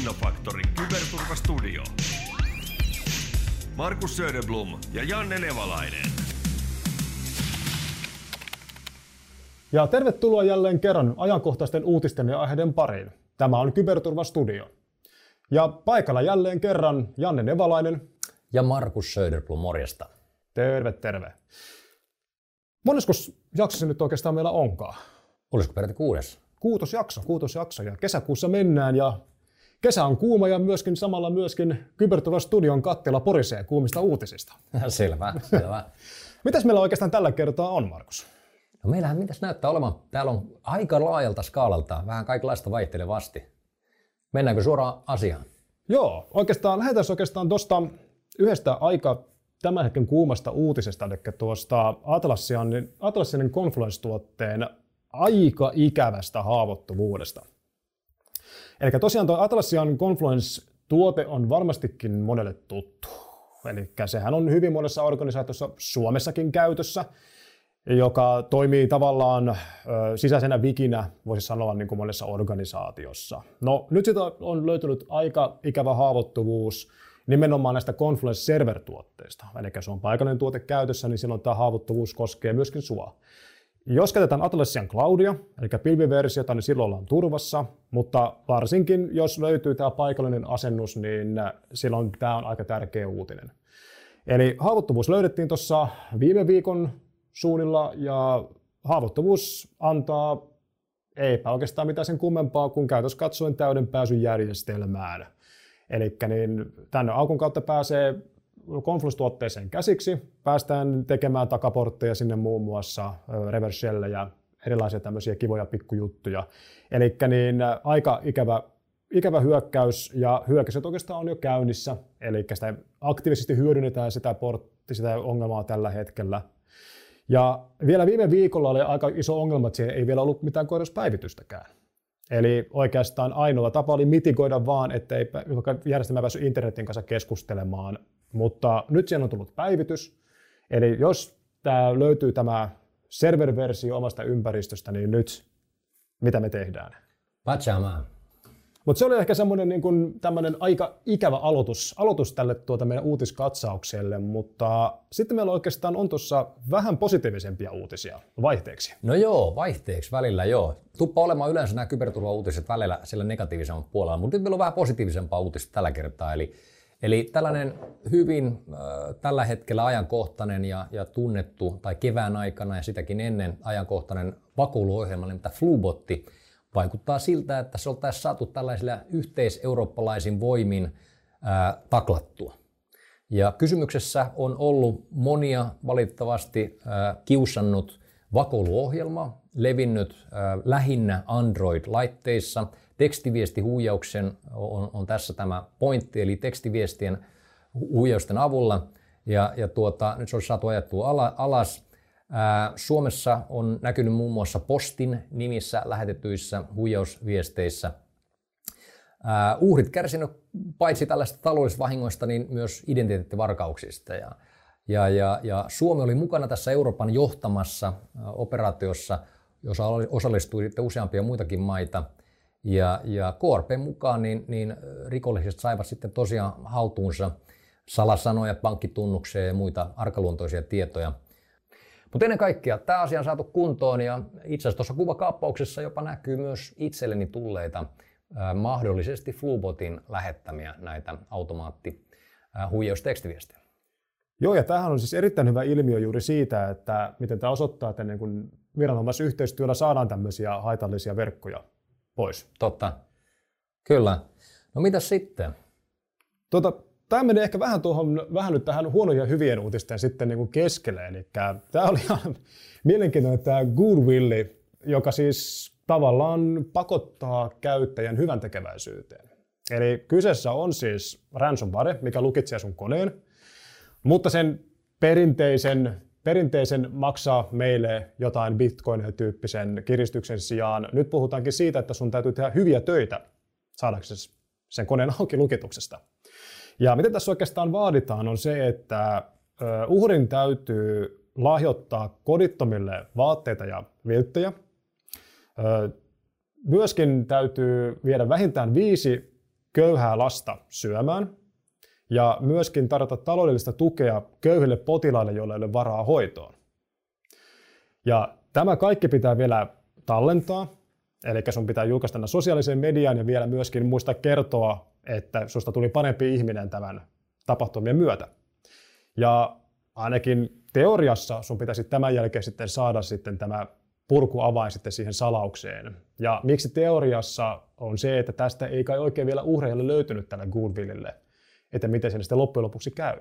Innofaktori Kyberturvastudio. Markus Söderblom ja Janne Nevalainen. Ja tervetuloa jälleen kerran ajankohtaisten uutisten ja aiheiden pariin. Tämä on Kyberturvastudio. Ja paikalla jälleen kerran Janne Nevalainen. Ja Markus Söderblom, morjesta. Terve, terve. Monesko jakso se nyt oikeastaan meillä onkaan? Olisiko peräti kuudes? Kuutosjakso, kuutosjakso ja kesäkuussa mennään ja kesä on kuuma ja myöskin samalla myöskin Kyberturvastudion kattila porisee kuumista uutisista. selvä, selvä. Mitäs meillä oikeastaan tällä kertaa on, Markus? No meillähän mitäs näyttää olevan? Täällä on aika laajalta skaalalta, vähän kaikenlaista vaihtelevasti. Mennäänkö suoraan asiaan? Joo, oikeastaan lähdetään oikeastaan tuosta yhdestä aika tämän hetken kuumasta uutisesta, eli tuosta Atlassianin, Atlassianin Confluence-tuotteen aika ikävästä haavoittuvuudesta. Eli tosiaan tuo Atlassian Confluence-tuote on varmastikin monelle tuttu. Eli sehän on hyvin monessa organisaatiossa Suomessakin käytössä, joka toimii tavallaan sisäisenä vikinä, voisi sanoa niin kuin monessa organisaatiossa. No nyt sitä on löytynyt aika ikävä haavoittuvuus nimenomaan näistä Confluence Server-tuotteista. Eli se on paikallinen tuote käytössä, niin silloin tämä haavoittuvuus koskee myöskin sua. Jos käytetään Atlassian Cloudia, eli pilviversiota, niin silloin ollaan turvassa, mutta varsinkin jos löytyy tämä paikallinen asennus, niin silloin tämä on aika tärkeä uutinen. Eli haavoittuvuus löydettiin tuossa viime viikon suunnilla ja haavoittuvuus antaa eipä oikeastaan mitään sen kummempaa kuin käytössä katsoen täyden pääsyn järjestelmään. Eli niin tänne aukon kautta pääsee Confluence-tuotteeseen käsiksi, päästään tekemään takaportteja sinne muun muassa reverse ja erilaisia tämmöisiä kivoja pikkujuttuja. Eli niin aika ikävä, ikävä hyökkäys, ja hyökkäykset oikeastaan on jo käynnissä, eli sitä aktiivisesti hyödynnetään sitä, portti, sitä ongelmaa tällä hetkellä. Ja vielä viime viikolla oli aika iso ongelma, että siellä ei vielä ollut mitään korjauspäivitystäkään. Eli oikeastaan ainoa tapa oli mitigoida vaan, ettei järjestelmä päässyt internetin kanssa keskustelemaan. Mutta nyt siellä on tullut päivitys. Eli jos tämä löytyy tämä server-versio omasta ympäristöstä, niin nyt mitä me tehdään? Patchaamaan. Mutta se oli ehkä semmoinen niin tämmöinen aika ikävä aloitus, aloitus tälle tuota meidän uutiskatsaukselle, mutta sitten meillä oikeastaan on tuossa vähän positiivisempia uutisia vaihteeksi. No joo, vaihteeksi välillä joo. Tuppa olemaan yleensä nämä kyberturva-uutiset välillä sillä negatiivisen puolella, mutta nyt meillä on vähän positiivisempaa uutista tällä kertaa, eli Eli tällainen hyvin äh, tällä hetkellä ajankohtainen ja, ja tunnettu, tai kevään aikana ja sitäkin ennen ajankohtainen vakuuluohjelma, nimittäin Flubotti, vaikuttaa siltä, että se oltaisiin saatu tällaisilla yhteiseurooppalaisin voimin ää, taklattua. Ja kysymyksessä on ollut monia valitettavasti ää, kiusannut vakoiluohjelma, levinnyt ää, lähinnä Android-laitteissa. Tekstiviestihuijauksen on, on tässä tämä pointti, eli tekstiviestien huijausten avulla. Ja, ja tuota, nyt se olisi saatu ajattua alas Suomessa on näkynyt muun muassa Postin nimissä lähetetyissä huijausviesteissä. Uhrit kärsinyt paitsi tällaista taloudellisista vahingoista, niin myös identiteettivarkauksista. Ja, ja, ja, ja Suomi oli mukana tässä Euroopan johtamassa operaatiossa, jossa osallistui useampia muitakin maita. Ja, ja KRP mukaan niin, niin rikolliset saivat sitten tosiaan haltuunsa salasanoja, pankkitunnuksia ja muita arkaluontoisia tietoja – mutta ennen kaikkea tämä asia on saatu kuntoon ja itse asiassa tuossa kuvakaappauksessa jopa näkyy myös itselleni tulleita mahdollisesti Flubotin lähettämiä näitä automaatti huijaustekstiviestejä. Joo, ja tämähän on siis erittäin hyvä ilmiö juuri siitä, että miten tämä osoittaa, että niin kun viranomaisyhteistyöllä saadaan tämmöisiä haitallisia verkkoja pois. Totta. Kyllä. No mitä sitten? Tuota, tämä menee ehkä vähän, tuohon, vähän nyt tähän huonojen ja hyvien uutisten sitten niin kuin keskelle. Eli tämä oli ihan mielenkiintoinen tämä Goodwilli, joka siis tavallaan pakottaa käyttäjän hyvän tekeväisyyteen. Eli kyseessä on siis ransomware, mikä lukitsee sun koneen, mutta sen perinteisen, perinteisen maksaa meille jotain bitcoin-tyyppisen kiristyksen sijaan. Nyt puhutaankin siitä, että sun täytyy tehdä hyviä töitä saadaksesi sen koneen auki lukituksesta. Ja mitä tässä oikeastaan vaaditaan on se, että uhrin täytyy lahjoittaa kodittomille vaatteita ja vilttejä. Myöskin täytyy viedä vähintään viisi köyhää lasta syömään ja myöskin tarjota taloudellista tukea köyhille potilaille, joilla ei ole varaa hoitoon. Ja tämä kaikki pitää vielä tallentaa, eli sun pitää julkaista tänne sosiaaliseen mediaan ja vielä myöskin muistaa kertoa, että susta tuli parempi ihminen tämän tapahtumien myötä. Ja ainakin teoriassa sun pitäisi tämän jälkeen sitten saada sitten tämä purkuavain sitten siihen salaukseen. Ja miksi teoriassa on se, että tästä ei kai oikein vielä uhreille löytynyt tälle Goodwillille, että miten se sitten loppujen lopuksi käy.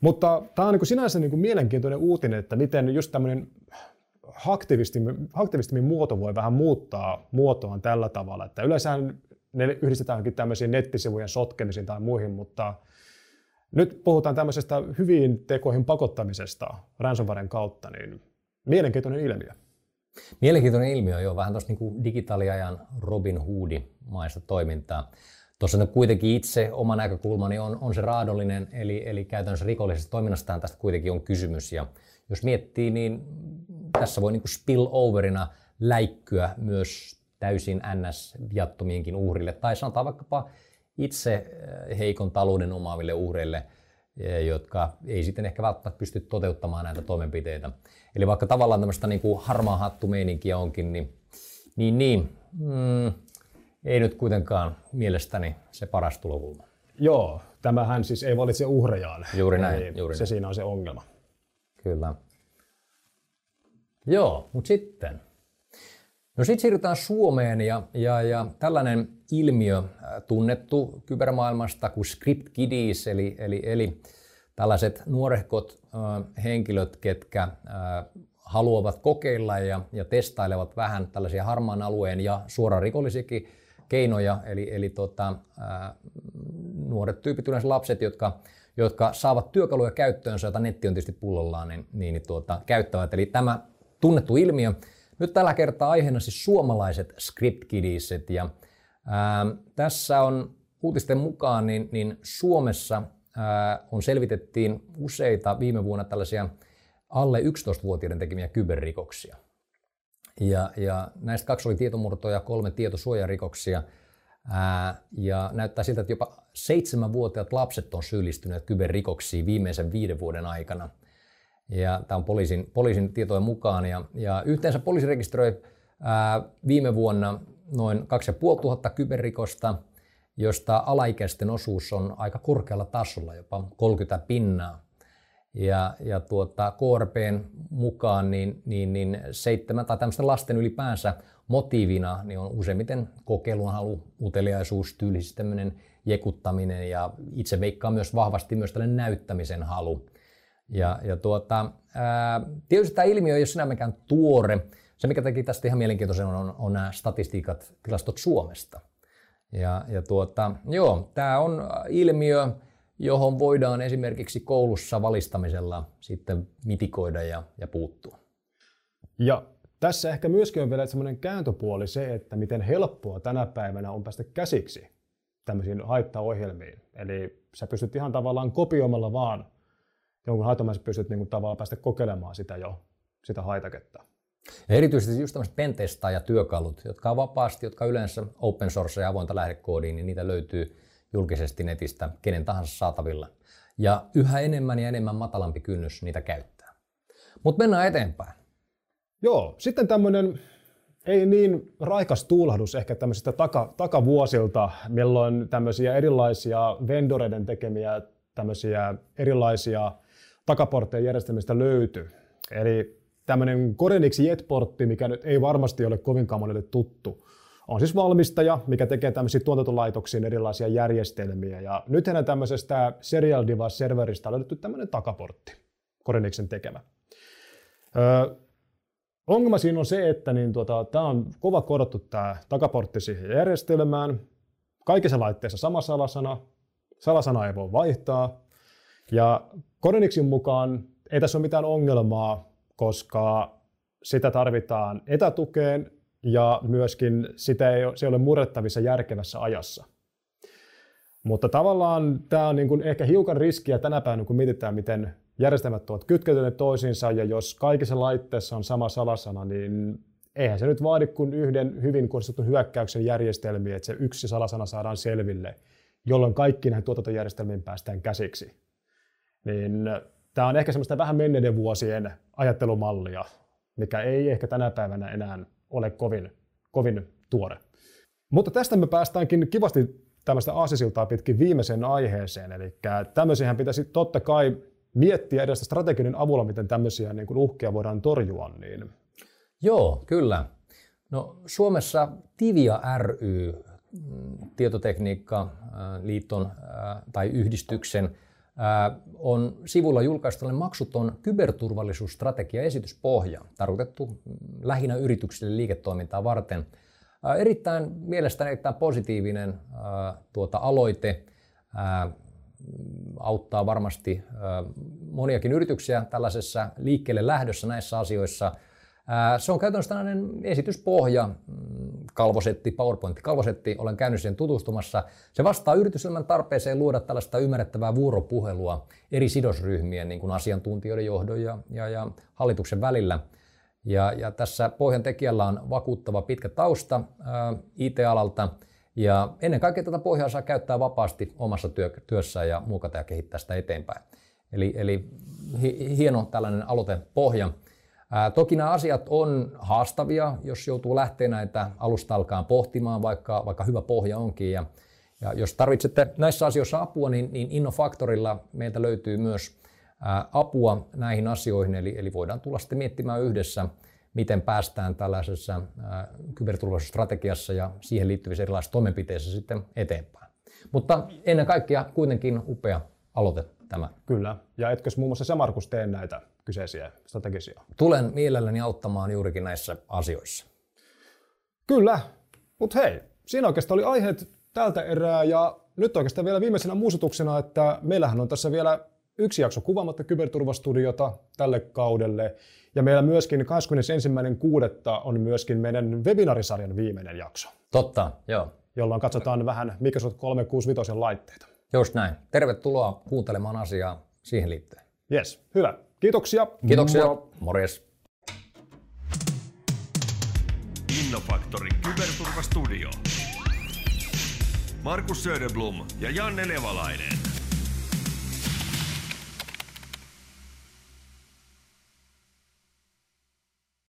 Mutta tämä on niin kuin sinänsä niin kuin mielenkiintoinen uutinen, että miten just tämmöinen aktivistimin, muoto voi vähän muuttaa muotoaan tällä tavalla. Että yleensä ne yhdistetäänkin tämmöisiin nettisivujen sotkemisiin tai muihin, mutta nyt puhutaan tämmöisestä hyviin tekoihin pakottamisesta ransomwaren kautta, niin mielenkiintoinen ilmiö. Mielenkiintoinen ilmiö, joo, vähän tuossa niin digitaaliajan Robin Hoodin maista toimintaa. Tuossa nyt kuitenkin itse oma näkökulmani on, on se raadollinen, eli, eli käytännössä rikollisesta toiminnastaan tästä kuitenkin on kysymys. Ja jos miettii, niin tässä voi niin spilloverina läikkyä myös täysin NS-viattomienkin uhrille, tai sanotaan vaikkapa itse eh, heikon talouden omaaville uhreille, eh, jotka ei sitten ehkä välttämättä pysty toteuttamaan näitä toimenpiteitä. Eli vaikka tavallaan tämmöistä niin kuin harmaa hattu meininkiä onkin, niin, niin, niin mm, ei nyt kuitenkaan mielestäni se paras tulokulma. Joo, tämähän siis ei valitse uhrejaan. Juuri näin. Eli juuri se näin. siinä on se ongelma. Kyllä. Joo, mutta sitten. No sitten siirrytään Suomeen ja, ja, ja tällainen ilmiö äh, tunnettu kybermaailmasta kuin script kiddies, eli, eli, eli tällaiset nuorehkot äh, henkilöt, ketkä äh, haluavat kokeilla ja, ja testailevat vähän tällaisia harmaan alueen ja suoraan rikollisiakin keinoja, eli, eli tota, äh, nuoret tyypit, yleensä lapset, jotka, jotka saavat työkaluja käyttöönsä, joita netti on tietysti pullollaan, niin, niin, niin tuota, käyttävät. Eli tämä tunnettu ilmiö. Nyt tällä kertaa aiheena siis suomalaiset script kiddiset ja ää, tässä on uutisten mukaan niin, niin Suomessa ää, on selvitettiin useita viime vuonna tällaisia alle 11-vuotiaiden tekemiä kyberrikoksia. Ja, ja näistä kaksi oli tietomurtoja, kolme tietosuojarikoksia. Ää, ja näyttää siltä, että jopa seitsemänvuotiaat lapset on syyllistyneet kyberrikoksiin viimeisen viiden vuoden aikana – ja tämä on poliisin, poliisin tietojen mukaan. Ja, ja yhteensä poliisi rekisteröi ää, viime vuonna noin 2500 kyberrikosta, josta alaikäisten osuus on aika korkealla tasolla, jopa 30 pinnaa. Ja, ja tuota, KRPn mukaan niin, niin, niin seitsemän tai tämmöisten lasten ylipäänsä motiivina niin on useimmiten kokeilun halu, uteliaisuus, tyylisyys, tämmöinen jekuttaminen ja itse veikkaa myös vahvasti myös tällainen näyttämisen halu. Ja, ja tuota, ää, tietysti tämä ilmiö ei ole sinä mikään tuore. Se, mikä teki tästä ihan mielenkiintoisen, on, on nämä statistiikat, tilastot Suomesta. Ja, ja tuota, joo, tämä on ilmiö, johon voidaan esimerkiksi koulussa valistamisella sitten mitikoida ja, ja puuttua. Ja tässä ehkä myöskin on vielä semmoinen kääntöpuoli se, että miten helppoa tänä päivänä on päästä käsiksi tämmöisiin haittaohjelmiin. Eli sä pystyt ihan tavallaan kopioimalla vaan jonkun haitomaisen pystyt niin kuin tavallaan päästä kokeilemaan sitä jo, sitä haitaketta. Ja erityisesti just tämmöiset ja työkalut, jotka on vapaasti, jotka yleensä open source ja avointa lähdekoodiin, niin niitä löytyy julkisesti netistä kenen tahansa saatavilla. Ja yhä enemmän ja enemmän matalampi kynnys niitä käyttää. Mutta mennään eteenpäin. Joo, sitten tämmöinen ei niin raikas tuulahdus ehkä tämmöisistä taka, takavuosilta, milloin tämmöisiä erilaisia vendoreiden tekemiä tämmöisiä erilaisia takaporttien järjestelmistä löytyy. Eli tämmöinen Corenix Jetportti, mikä nyt ei varmasti ole kovinkaan monelle tuttu, on siis valmistaja, mikä tekee tämmöisiä tuotantolaitoksiin erilaisia järjestelmiä. Ja nythän tämmöisestä Serial Device-serveristä on löydetty tämmöinen takaportti, Corenixen tekemä. Öö, ongelma siinä on se, että niin tuota, tämä on kova korottu tämä takaportti siihen järjestelmään. Kaikissa laitteissa sama salasana, salasana ei voi vaihtaa. Ja Koronixin mukaan ei tässä ole mitään ongelmaa, koska sitä tarvitaan etätukeen ja myöskin sitä ei ole, se ei ole murrettavissa järkevässä ajassa. Mutta tavallaan tämä on niin kuin ehkä hiukan riskiä tänä päivänä, kun mietitään, miten järjestelmät ovat kytkeytyneet toisiinsa, ja jos kaikissa laitteissa on sama salasana, niin eihän se nyt vaadi kuin yhden hyvin kohdistetun hyökkäyksen järjestelmiä, että se yksi salasana saadaan selville, jolloin kaikki näihin tuotantojärjestelmiin päästään käsiksi. Niin tämä on ehkä semmoista vähän menneiden vuosien ajattelumallia, mikä ei ehkä tänä päivänä enää ole kovin, kovin tuore. Mutta tästä me päästäänkin kivasti tämmöistä aasisiltaa pitkin viimeiseen aiheeseen, eli tämmöisiä pitäisi totta kai miettiä edes strateginen avulla, miten tämmöisiä niin kuin uhkia voidaan torjua. Niin. Joo, kyllä. No, Suomessa Tivia ry, mm, tietotekniikka liiton tai yhdistyksen, on sivulla julkaistu maksuton kyberturvallisuusstrategia esityspohja, tarkoitettu lähinnä yrityksille liiketoimintaa varten. Erittäin mielestäni erittäin positiivinen tuota, aloite auttaa varmasti moniakin yrityksiä tällaisessa liikkeelle lähdössä näissä asioissa. Se on käytännössä tällainen esityspohja, mm, kalvosetti, PowerPoint-kalvosetti, olen käynyt siihen tutustumassa. Se vastaa yrityselämän tarpeeseen luoda tällaista ymmärrettävää vuoropuhelua eri sidosryhmien, niin kuin asiantuntijoiden johdon ja, ja, ja hallituksen välillä. Ja, ja tässä pohjan tekijällä on vakuuttava pitkä tausta ää, IT-alalta, ja ennen kaikkea tätä pohjaa saa käyttää vapaasti omassa työ, työssään ja muokata ja kehittää sitä eteenpäin. Eli, eli hieno tällainen aloitepohja. Toki nämä asiat on haastavia, jos joutuu lähteä näitä alusta alkaen pohtimaan, vaikka, vaikka hyvä pohja onkin. Ja, ja jos tarvitsette näissä asioissa apua, niin, niin Innofaktorilla meiltä löytyy myös apua näihin asioihin, eli, eli voidaan tulla sitten miettimään yhdessä – miten päästään tällaisessa kyberturvallisuusstrategiassa ja siihen liittyvissä erilaisissa toimenpiteissä sitten eteenpäin. Mutta ennen kaikkea kuitenkin upea aloite tämä. Kyllä. Ja etkö muun muassa sä Markus tee näitä kyseisiä strategisia? Tulen mielelläni auttamaan juurikin näissä asioissa. Kyllä. Mutta hei, siinä oikeastaan oli aiheet tältä erää ja nyt oikeastaan vielä viimeisenä muistutuksena, että meillähän on tässä vielä yksi jakso kuvaamatta kyberturvastudiota tälle kaudelle. Ja meillä myöskin 21.6. on myöskin meidän webinaarisarjan viimeinen jakso. Totta, joo. Jolloin katsotaan vähän Microsoft 365 laitteita. Just näin. Tervetuloa kuuntelemaan asiaa siihen liittyen. Yes, hyvä. Kiitoksia. Kiitoksia. Moro. Morjes. Innofaktori Kyberturvastudio. Markus Söderblom ja Janne Nevalainen.